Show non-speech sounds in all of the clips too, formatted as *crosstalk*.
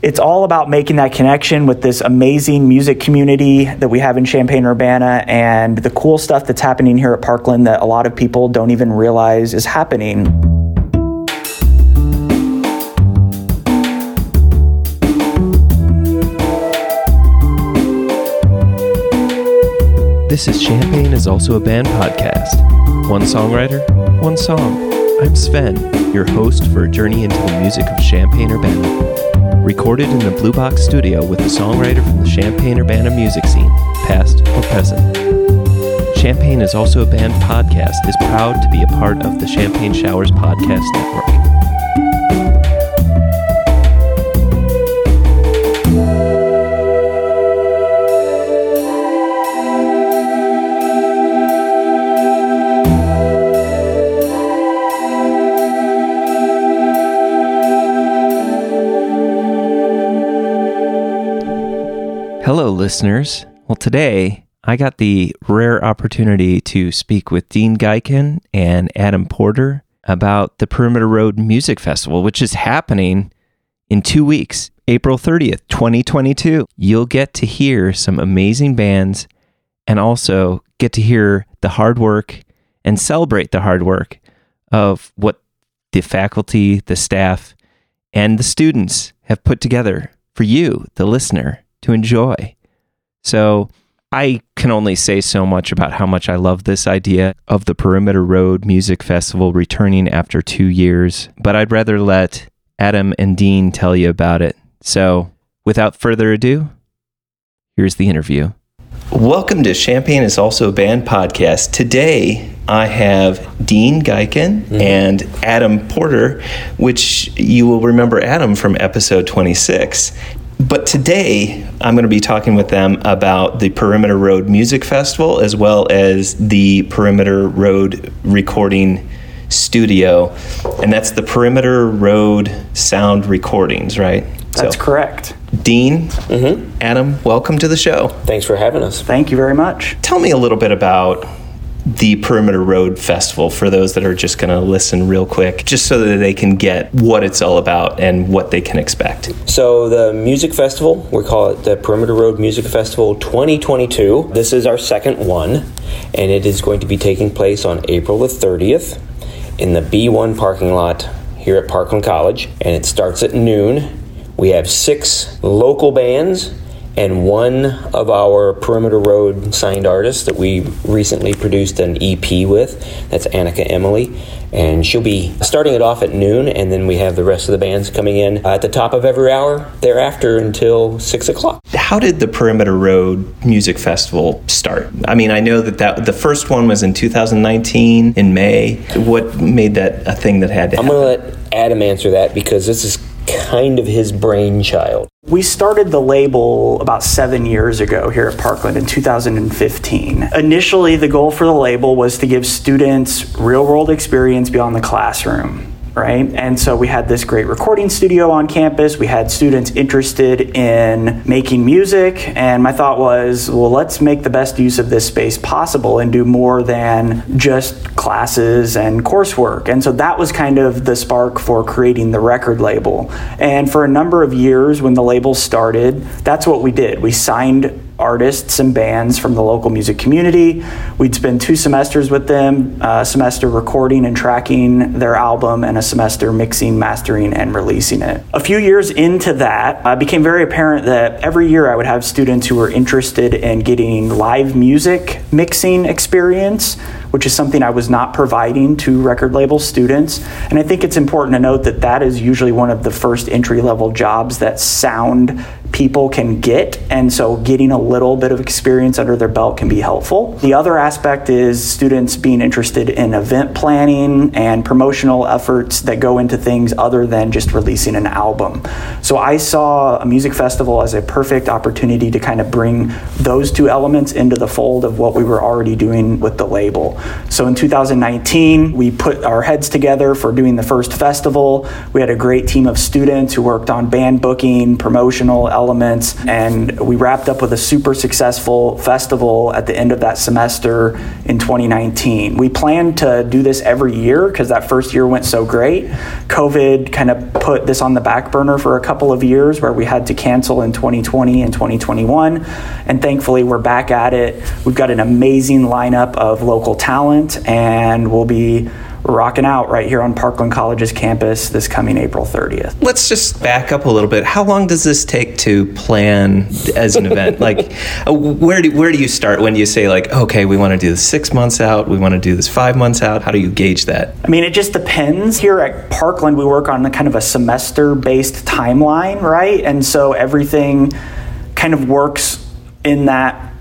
It's all about making that connection with this amazing music community that we have in Champaign Urbana and the cool stuff that's happening here at Parkland that a lot of people don't even realize is happening. This is Champagne is also a band podcast. One songwriter, one song. I'm Sven, your host for a journey into the music of Champaign Urbana. Recorded in the Blue Box studio with a songwriter from the Champaign Urbana music scene, past or present. Champagne is also a band podcast is proud to be a part of the Champagne Showers Podcast Network. Listeners. Well, today I got the rare opportunity to speak with Dean Geiken and Adam Porter about the Perimeter Road Music Festival, which is happening in two weeks, April 30th, 2022. You'll get to hear some amazing bands and also get to hear the hard work and celebrate the hard work of what the faculty, the staff, and the students have put together for you, the listener to enjoy. So I can only say so much about how much I love this idea of the Perimeter Road Music Festival returning after two years, but I'd rather let Adam and Dean tell you about it. So without further ado, here's the interview. Welcome to Champagne is Also a Band podcast. Today, I have Dean Geiken mm-hmm. and Adam Porter, which you will remember Adam from episode 26. But today, I'm going to be talking with them about the Perimeter Road Music Festival as well as the Perimeter Road Recording Studio. And that's the Perimeter Road Sound Recordings, right? That's so, correct. Dean, mm-hmm. Adam, welcome to the show. Thanks for having us. Thank you very much. Tell me a little bit about the Perimeter Road Festival for those that are just going to listen real quick, just so that they can get what it's all about and what they can expect. So, the music festival, we call it the Perimeter Road Music Festival 2022. This is our second one, and it is going to be taking place on April the 30th in the B1 parking lot here at Parkland College, and it starts at noon. We have six local bands and one of our Perimeter Road signed artists that we recently produced an EP with. That's Annika Emily, and she'll be starting it off at noon, and then we have the rest of the bands coming in at the top of every hour thereafter until six o'clock. How did the Perimeter Road Music Festival start? I mean, I know that, that the first one was in 2019 in May. What made that a thing that had to? I'm going to let Adam answer that because this is kind of his brainchild. We started the label about seven years ago here at Parkland in 2015. Initially, the goal for the label was to give students real world experience beyond the classroom right? And so we had this great recording studio on campus. We had students interested in making music. And my thought was, well, let's make the best use of this space possible and do more than just classes and coursework. And so that was kind of the spark for creating the record label. And for a number of years, when the label started, that's what we did. We signed artists and bands from the local music community. We'd spend two semesters with them, a semester recording and tracking their album, and a semester mixing, mastering, and releasing it. A few years into that, uh, became very apparent that every year I would have students who were interested in getting live music mixing experience which is something I was not providing to record label students. And I think it's important to note that that is usually one of the first entry level jobs that sound people can get. And so getting a little bit of experience under their belt can be helpful. The other aspect is students being interested in event planning and promotional efforts that go into things other than just releasing an album. So I saw a music festival as a perfect opportunity to kind of bring those two elements into the fold of what we were already doing with the label. So in 2019, we put our heads together for doing the first festival. We had a great team of students who worked on band booking, promotional elements. And we wrapped up with a super successful festival at the end of that semester in 2019. We planned to do this every year because that first year went so great. COVID kind of put this on the back burner for a couple of years where we had to cancel in 2020 and 2021. And thankfully, we're back at it. We've got an amazing lineup of local talent, and we'll be rocking out right here on Parkland College's campus this coming April 30th. Let's just back up a little bit. How long does this take to plan as an event? *laughs* like, uh, where do where do you start when you say like, okay, we want to do this six months out, we want to do this five months out? How do you gauge that? I mean, it just depends. Here at Parkland, we work on a kind of a semester-based timeline, right? And so everything kind of works in that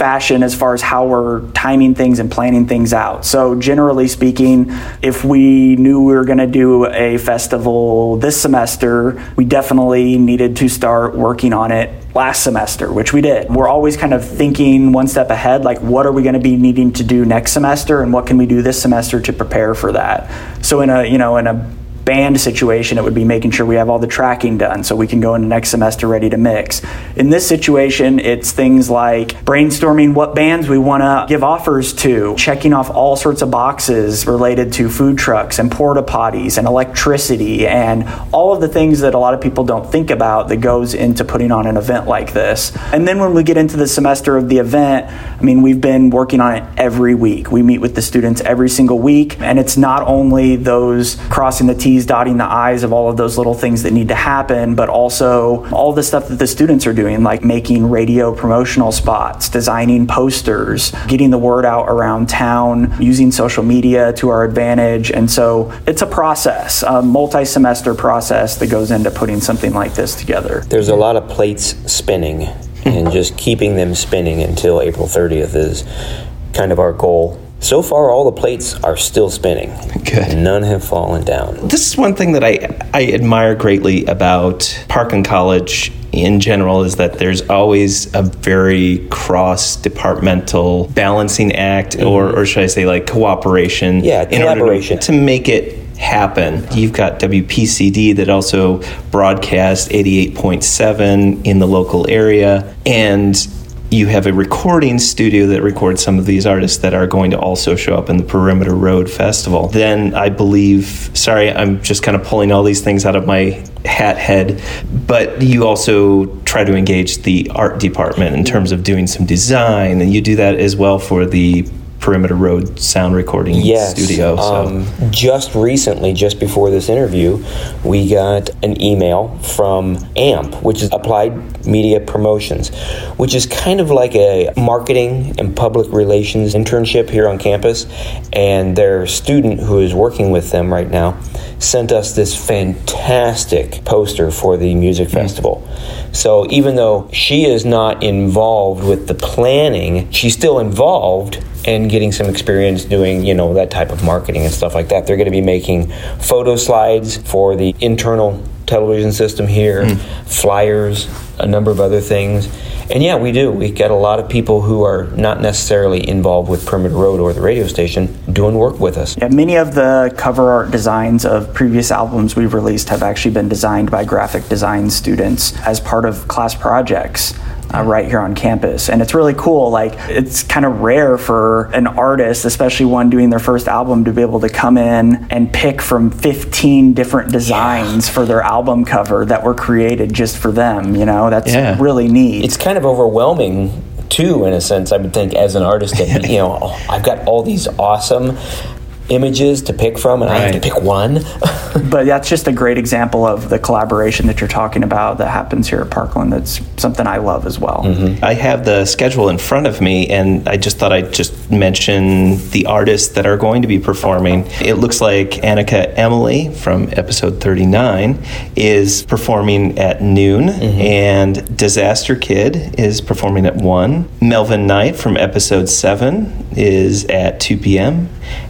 fashion as far as how we're timing things and planning things out. So, generally speaking, if we knew we were going to do a festival this semester, we definitely needed to start working on it last semester, which we did. We're always kind of thinking one step ahead, like what are we going to be needing to do next semester and what can we do this semester to prepare for that. So in a, you know, in a band situation, it would be making sure we have all the tracking done so we can go into next semester ready to mix. In this situation, it's things like brainstorming what bands we want to give offers to, checking off all sorts of boxes related to food trucks and porta potties and electricity and all of the things that a lot of people don't think about that goes into putting on an event like this. And then when we get into the semester of the event, I mean, we've been working on it every week. We meet with the students every single week, and it's not only those crossing the T's, dotting the I's of all of those little things that need to happen, but also all the stuff that the students are doing, like making radio promotional spots, designing posters, getting the word out around town, using social media to our advantage. And so it's a process, a multi semester process that goes into putting something like this together. There's a lot of plates spinning, and just keeping them spinning until April 30th is kind of our goal. So far, all the plates are still spinning. Good. None have fallen down. This is one thing that I, I admire greatly about Parkland College in general is that there's always a very cross departmental balancing act, mm-hmm. or, or should I say, like cooperation. Yeah, in order collaboration. to, to make it happen. You've got WPCD that also broadcasts 88.7 in the local area, and you have a recording studio that records some of these artists that are going to also show up in the Perimeter Road Festival. Then I believe, sorry, I'm just kind of pulling all these things out of my hat head, but you also try to engage the art department in terms of doing some design, and you do that as well for the Perimeter Road sound recording Yes. studio. So. Um, just recently, just before this interview, we got an email from AMP, which is Applied Media Promotions, which is kind of like a marketing and public relations internship here on campus. And their student who is working with them right now sent us this fantastic poster for the music festival. So even though she is not involved with the planning, she's still involved and getting some experience doing, you know, that type of marketing and stuff like that. They're going to be making photo slides for the internal television system here, hmm. flyers, a number of other things. And yeah, we do. We get a lot of people who are not necessarily involved with Perimeter Road or the radio station doing work with us. Yeah, many of the cover art designs of previous albums we've released have actually been designed by graphic design students as part of class projects. Uh, right here on campus, and it's really cool. Like, it's kind of rare for an artist, especially one doing their first album, to be able to come in and pick from 15 different designs for their album cover that were created just for them. You know, that's Yeah. really neat. It's kind of overwhelming too, in a sense. I would think as an artist that *laughs* you know I've got all these awesome images to pick from, and I have to pick one. *laughs* but that's just a great example of the collaboration that you're talking about that happens here at Parkland. That's something I love as well. Mm-hmm. I have the schedule in front of me, and I just thought I'd just mention the artists that are going to be performing. It looks like Annika Emily from episode 39 is performing at noon, mm-hmm. and Disaster Kid is performing at 1. Melvin Knight from episode 7 is at 2 p.m.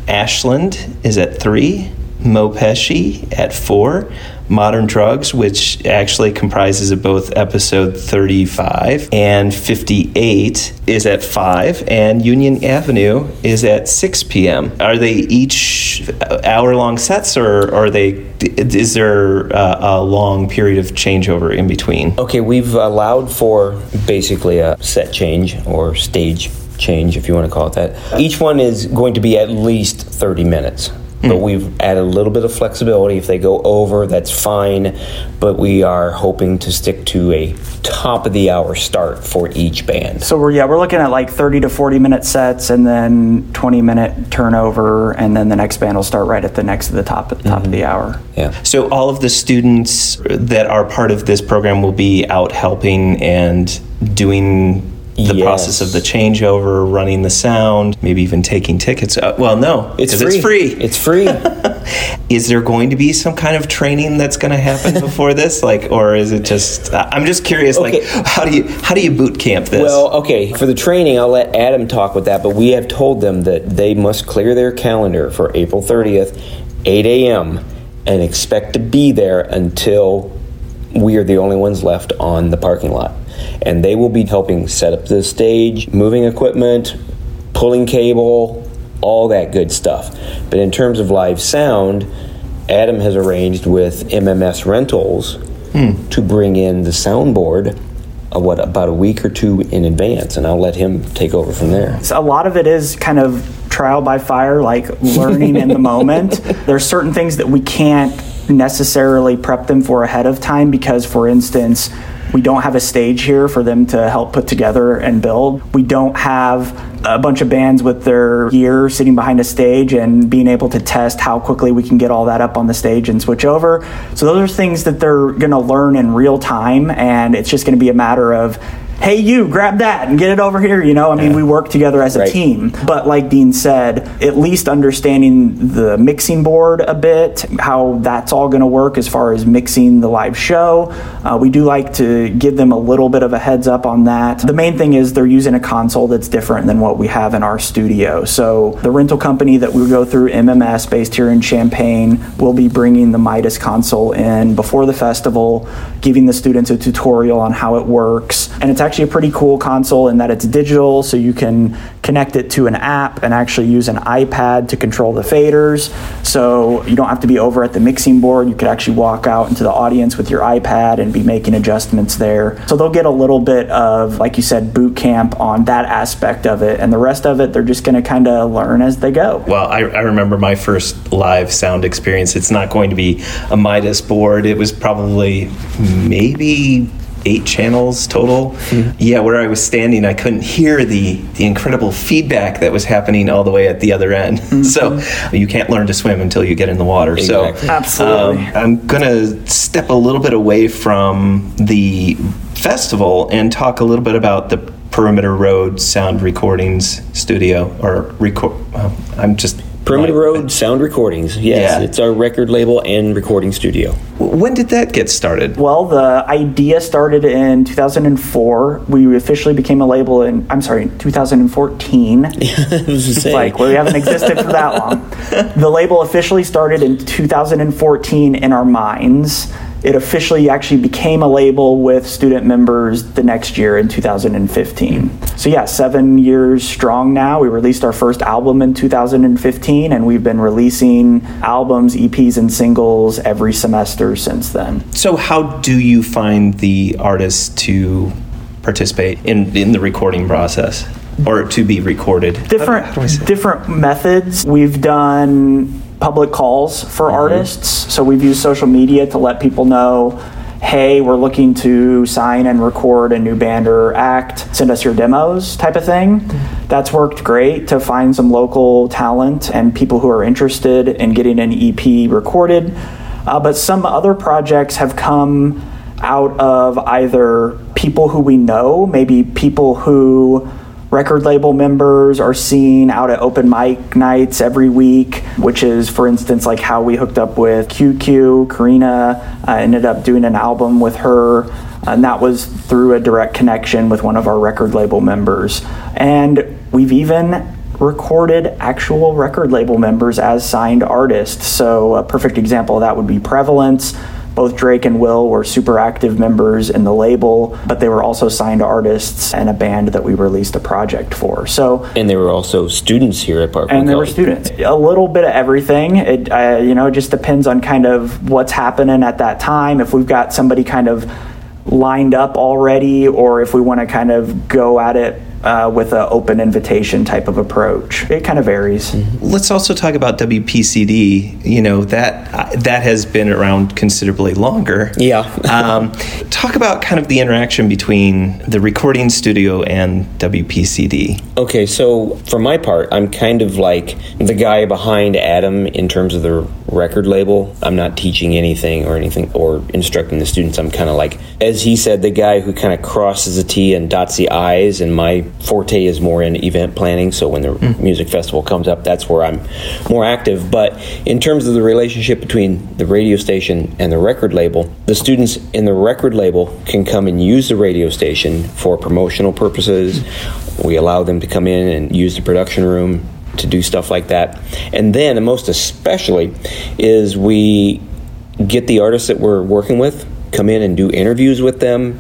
Ashland is at 3. Mopeshi at 4, Modern Drugs, which actually comprises of both episode 35 and 58, is at 5, and Union Avenue is at 6 p.m. Are they each hour long sets, or are they? Is there a, a long period of changeover in between? Okay, we've allowed for basically a set change or stage change, if you want to call it that. Each one is going to be at least 30 minutes. But hmm. we've added a little bit of flexibility. If they go over, that's fine. But we are hoping to stick to a top of the hour start for each band. So we're yeah we're looking at like 30 to 40 minute sets and then 20 minute turnover and then the next band will start right at the next to the top at the top of the mm-hmm. hour. Yeah. So all of the students that are part of this program will be out helping and doing the Yes. process of the changeover, running the sound, maybe even taking tickets. Uh, well, no, It's free. it's free. It's *laughs* free. Is there going to be some kind of training that's going to happen *laughs* before this, like, or is it just? I- I'm just curious, Okay. like, how do you how do you boot camp this? Well, okay, for the training, I'll let Adam talk with that, but we have told them that they must clear their calendar for April 30th, 8 a.m., and expect to be there until we are the only ones left on the parking lot. And they will be helping set up the stage, moving equipment, pulling cable, all that good stuff. But in terms of live sound, Adam has arranged with MMS Rentals to bring in the soundboard. Uh, what about a week or two in advance, and I'll let him take over from there. So a lot of it is kind of trial by fire, like learning in the *laughs* moment. There's certain things that we can't necessarily prep them for ahead of time because, for instance, we don't have a stage here for them to help put together and build. We don't have a bunch of bands with their gear sitting behind a stage and being able to test how quickly we can get all that up on the stage and switch over. So those are things that they're going to learn in real time and it's just going to be a matter of hey you grab that and get it over here you know? I mean we work together as a Right. team. But like dean said at least understanding the mixing board a bit how that's all going to work as far as mixing the live show. Uh, we do like to give them a little bit of a heads up on that. The main thing is they're using a console that's different than what we have in our studio. So the rental company that we go through mms based here in champaign will be bringing the midas console in before the festival giving the students a tutorial on how it works. And it's actually a pretty cool console in that it's digital so you can connect it to an app and actually use an ipad to control the faders. So you don't have to be over at the mixing board. You could actually walk out into the audience with your ipad and be making adjustments there. So they'll get a little bit of like you said boot camp on that aspect of it. And the rest of it they're just going to kind of learn as they go. Well, I, I remember my first live sound experience. It's not going to be a Midas board. It was probably maybe eight channels total. Mm-hmm. Yeah, where I was standing, I couldn't hear the, the incredible feedback that was happening all the way at the other end. *laughs* so mm-hmm. you can't learn to swim until you get in the water. Exactly. So Absolutely. um, I'm going to step a little bit away from the festival and talk a little bit about the Perimeter Road Sound Recordings Studio or record. Well, I'm just Perimeter Road Sound Recordings. Yes, Yeah. it's our record label and recording studio. When did that get started? Well, the idea started in 2004. We officially became a label in, I'm sorry, 2014. *laughs* it was the same. like, we haven't existed for that long. *laughs* The label officially started in 2014 in our minds. It officially actually became a label with student members the next year in 2015. So, yeah, seven years strong now. We released our first album in 2015, and we've been releasing albums, EPs, and singles every semester since then. So, how do you find the artists to participate in, in the recording process or to be recorded? different How do I say- different methods. We've done public calls for Mm-hmm. artists, so we've used social media to let people know. Hey, we're looking to sign and record a new band or act. Send us your demos, type of thing. That's worked great to find some local talent and people who are interested in getting an EP recorded. Uh, but some other projects have come out of either people who we know, maybe people who record label members are seen out at open mic nights every week, which is, for instance, like how we hooked up with QQ. Karina uh, ended up doing an album with her, and that was through a direct connection with one of our record label members. And we've even recorded actual record label members as signed artists. So, a perfect example of that would be Prevalence. Both Drake and Will were super active members in the label, but they were also signed artists and a band that we released a project for. So, And they were also students here at Parkland and they were students. A little bit of everything. It uh, you know it just depends on kind of what's happening at that time. If we've got somebody kind of lined up already, or if we want to kind of go at it uh, with an open invitation type of approach. It kind of varies. Let's also talk about WPCD. You know that uh, that has been around considerably longer. Yeah. *laughs* um, talk about kind of the interaction between the recording studio and WPCD. Okay, so for my part, I'm kind of like the guy behind Adam in terms of the record label. I'm not teaching anything or anything or instructing the students. I'm kind of like, as he said, the guy who kind of crosses the T and dots the I's. And my forte is more in event planning. So when the hmm. music festival comes up, that's where I'm more active. But in terms of the relationship between the radio station and the record label, the students in the record label can come and use the radio station for promotional purposes. We allow them to come in and use the production room to do stuff like that. And then, and most especially, is we get the artists that we're working with, come in and do interviews with them.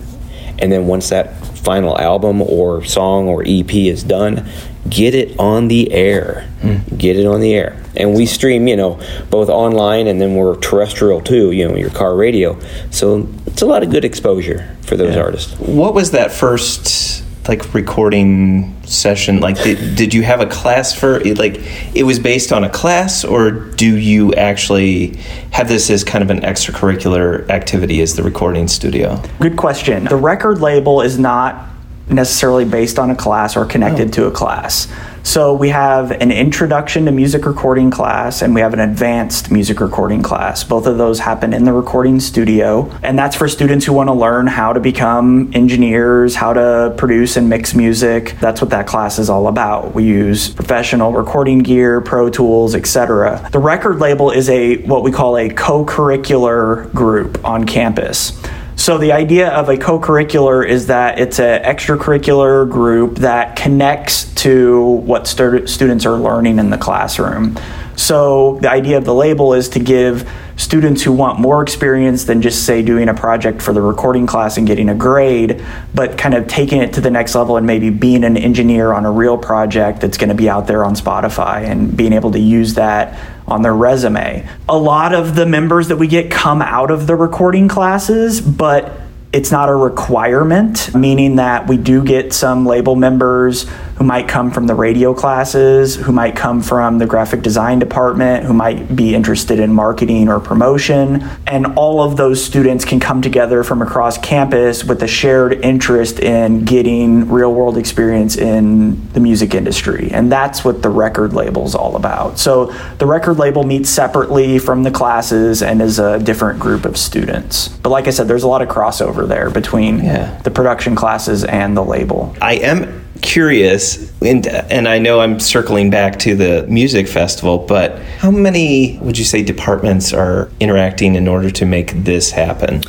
And then once that final album or song or EP is done, get it on the air. Hmm. Get it on the air. And we stream, you know, both online and then we're terrestrial too, you know, your car radio. So it's a lot of good exposure for those artists. What was that first like recording session like? Did, did you have a class for like? It was based on a class, or do you actually have this as kind of an extracurricular activity as the recording studio? Good question. The record label is not necessarily based on a class or connected oh. to a class. So we have an introduction to music recording class and we have an advanced music recording class. Both of those happen in the recording studio, and that's for students who want to learn how to become engineers, how to produce and mix music. That's what that class is all about. We use professional recording gear, Pro Tools, etc. The record label is a what we call a co-curricular group on campus. So the idea of a co-curricular is that it's an extracurricular group that connects to what stu- students are learning in the classroom. So the idea of the label is to give students who want more experience than just say doing a project for the recording class and getting a grade, but kind of taking it to the next level and maybe being an engineer on a real project that's going to be out there on Spotify and being able to use that on their resume. A lot of the members that we get come out of the recording classes, but it's not a requirement, meaning that we do get some label members who might come from the radio classes, who might come from the graphic design department, who might be interested in marketing or promotion. And all of those students can come together from across campus with a shared interest in getting real world experience in the music industry. And that's what the record label is all about. So the record label meets separately from the classes and is a different group of students. But like I said, there's a lot of crossover there between Yeah. the production classes and the label. I am curious, and, and I know I'm circling back to the music festival, but how many would you say departments are interacting in order to make this happen?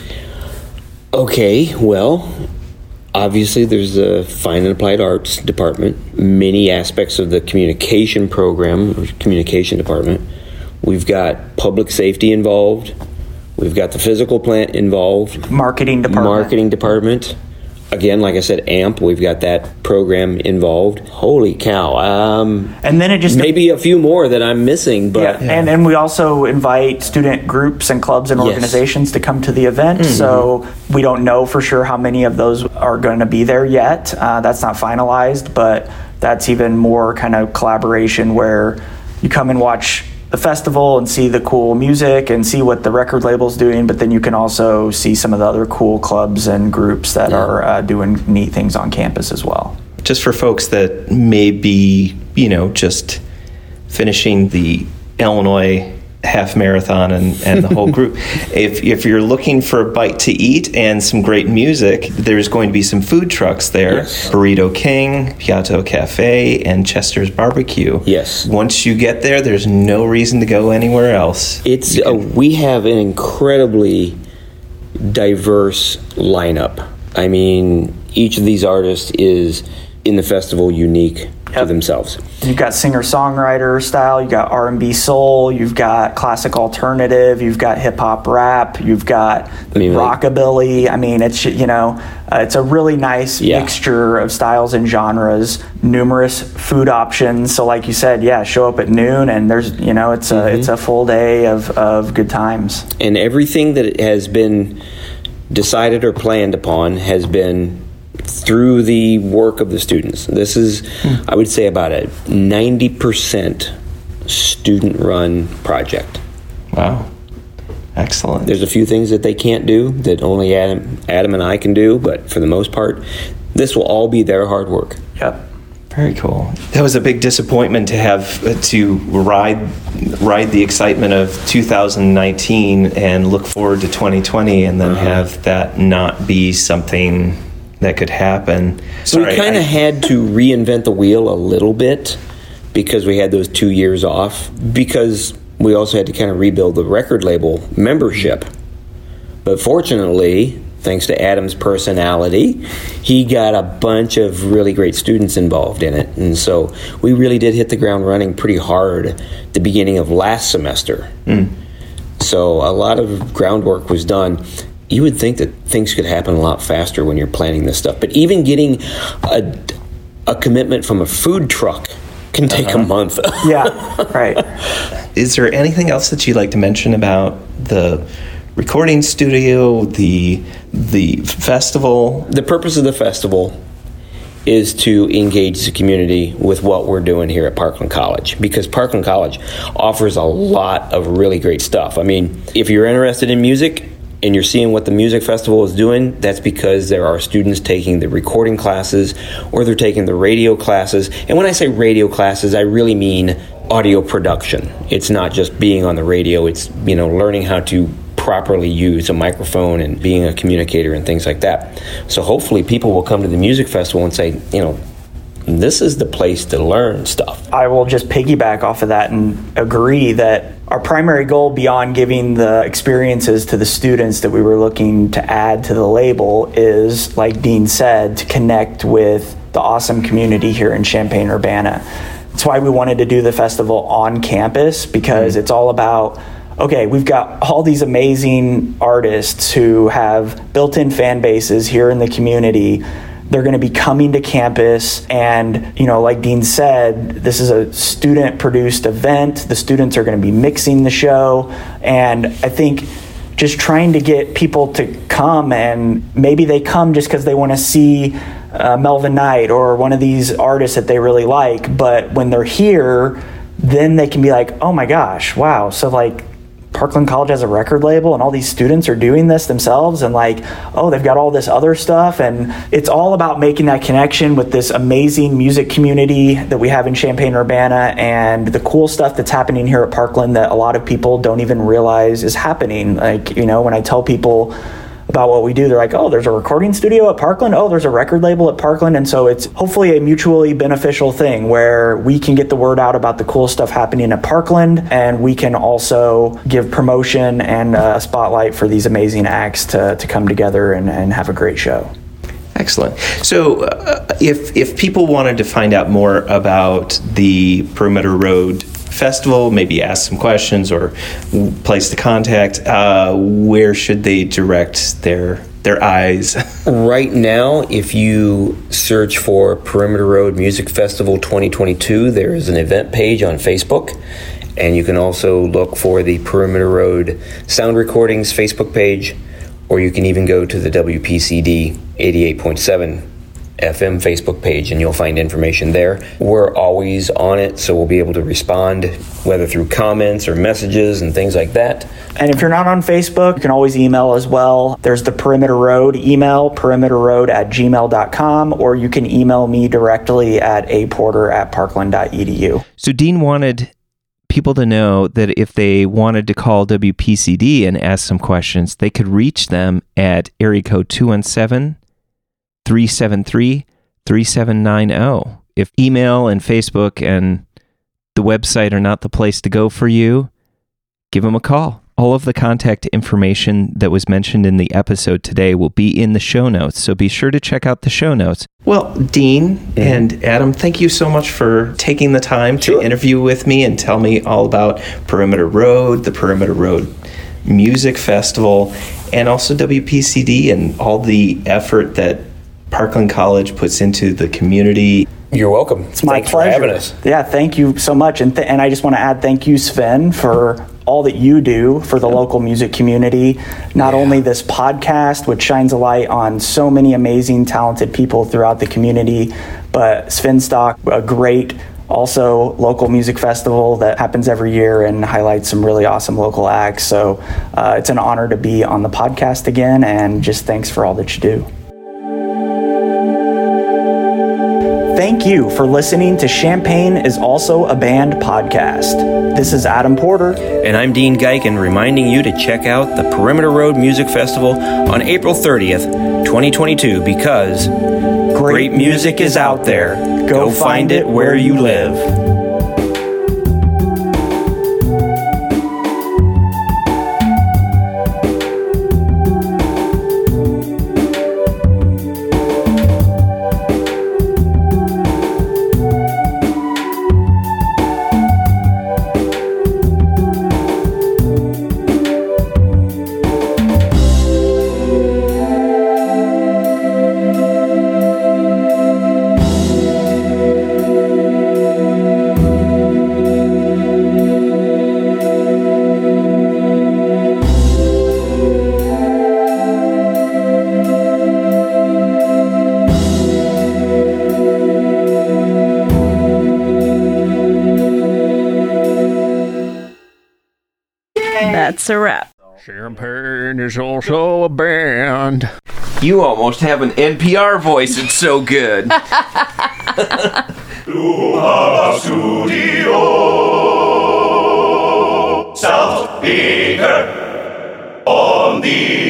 Okay, well, obviously there's the fine and applied arts department, many aspects of the communication program or communication department. We've got public safety involved. We've got the physical plant involved. Marketing department. Marketing department. Again, like I said, AMP. We've got that program involved. Holy cow! Um, And then it just maybe a few more that I'm missing, Yeah, but and and we also invite student groups and clubs and Yes. organizations to come to the event. So we don't know for sure how many of those are going to be there yet. Uh, that's not finalized, but that's even more kind of collaboration where you come and watch the festival and see the cool music and see what the record label's doing, but then you can also see some of the other cool clubs and groups that are uh, doing neat things on campus as well. Just for folks that may be, you know, just finishing the Illinois half marathon and, and the whole group. *laughs* if, if you're looking for a bite to eat and some great music, there's going to be some food trucks there Yes. Burrito King, Piatto Cafe, and Chester's Barbecue. Yes. Once you get there, there's no reason to go anywhere else. It's uh, we have an incredibly diverse lineup. I mean, each of these artists is in the festival unique. To themselves. You've got singer-songwriter style, you've got R&B soul, you've got classic alternative, you've got hip hop rap, you've got I mean, like- rockabilly. I mean, it's you know, uh, it's a really nice Yeah. mixture of styles and genres. Numerous food options. So, like you said, yeah, show up at noon, and there's you know, it's a Mm-hmm. it's a full day of of good times. and everything that has been decided or planned upon has been through the work of the students. This is, I would say, about a 90% student run project. Wow. Excellent. There's a few things that they can't do that only Adam, Adam and I can do, but for the most part, this will all be their hard work. Yep. Very cool. That was a big disappointment to have uh, to ride ride the excitement of 2019 and look forward to 2020 and then have that not be something that could happen. So we kind of had to reinvent the wheel a little bit because we had those two years off. Because we also had to kind of rebuild the record label membership. But fortunately, thanks to Adam's personality, he got a bunch of really great students involved in it. And so we really did hit the ground running pretty hard the beginning of last semester. Hmm. So a lot of groundwork was done. You would think that things could happen a lot faster when you're planning this stuff. But even getting a, a commitment from a food truck can take a uh-huh. month. *laughs* Yeah. right. Is there anything else that you'd like to mention about the recording studio, the the festival? the purpose of the festival is to engage the community with what we're doing here at Parkland College because Parkland College offers a lot of really great stuff. I mean, if you're interested in music and you're seeing what the music festival is doing, that's because there are students taking the recording classes or they're taking the radio classes. And when I say radio classes, I really mean audio production. It's not just being on the radio, it's, you know, learning how to properly use a microphone and being a communicator and things like that. So hopefully people will come to the music festival and say, you know, this is the place to learn stuff. I will just piggyback off of that and agree that our primary goal beyond giving the experiences to the students that we were looking to add to the label is, like Dean said, to connect with the awesome community here in Champaign Urbana. That's why we wanted to do the festival on campus because mm-hmm. it's all about okay, we've got all these amazing artists who have built in fan bases here in the community. They're going to be coming to campus, and you know, like Dean said, this is a student produced event. The students are going to be mixing the show, and I think just trying to get people to come and maybe they come just because they want to see uh, Melvin Knight or one of these artists that they really like. But when they're here, then they can be like, oh my gosh, wow. So, like, Parkland College has a record label and all these students are doing this themselves and like oh they've got all this other stuff. And it's all about making that connection with this amazing music community that we have in Champaign Urbana and the cool stuff that's happening here at Parkland that a lot of people don't even realize is happening. Like you know when I tell people about what we do. They're like oh there's a recording studio at Parkland. Oh there's a record label at Parkland. And so it's hopefully a mutually beneficial thing where we can get the word out about the cool stuff happening at Parkland. And we can also give promotion and a spotlight for these amazing acts to, to come together and, and have a great show. Excellent. So, uh, if if people wanted to find out more about the Perimeter Road Festival, maybe ask some questions or place to contact, uh, where should they direct their their eyes? *laughs* Right now, if you search for Perimeter Road Music Festival 2022, there is an event page on Facebook. And you can also look for the Perimeter Road Sound Recordings Facebook page, or you can even go to the WPCD 88.7 FM Facebook page and you'll find information there. We're always on it, so we'll be able to respond, whether through comments or messages and things like that. And if you're not on Facebook, you can always email as well. There's the Perimeter Road email, perimeterroad at gmail.com, or you can email me directly at aporter at parkland.edu. so, Dean wanted people to know that if they wanted to call WPCD and ask some questions, they could reach them at area code 217 373 3790. oh. If email and Facebook and the website are not the place to go for you, give them a call. All of the contact information that was mentioned in the episode today will be in the show notes, so be sure to check out the show notes. Well, Dean and Adam, thank you so much for taking the time to Sure. interview with me and tell me all about Perimeter Road, the Perimeter Road Music Festival, and also WPCD and all the effort that Parkland College puts into the community. You're welcome. It's my Thanks pleasure. for having us. Yeah, thank you so much. And, th- and I just want to add thank you, Sven, for all that you do for the local music community. Not only this podcast, which shines a light on so many amazing, talented people throughout the community, but Svenstock, a great also local music festival that happens every year and highlights some really awesome local acts. So uh, it's an honor to be on the podcast again, and just thanks for all that you do. Thank you for listening to Champagne is Also a Band podcast. This is Adam Porter. And I'm Dean Geiken reminding you to check out the Perimeter Road Music Festival on April 30th, 2022, because great music is out there. Go find it where you live. Champagne is also a band. You almost have an NPR voice. It's so good. *laughs* Studio South Peter on the inside.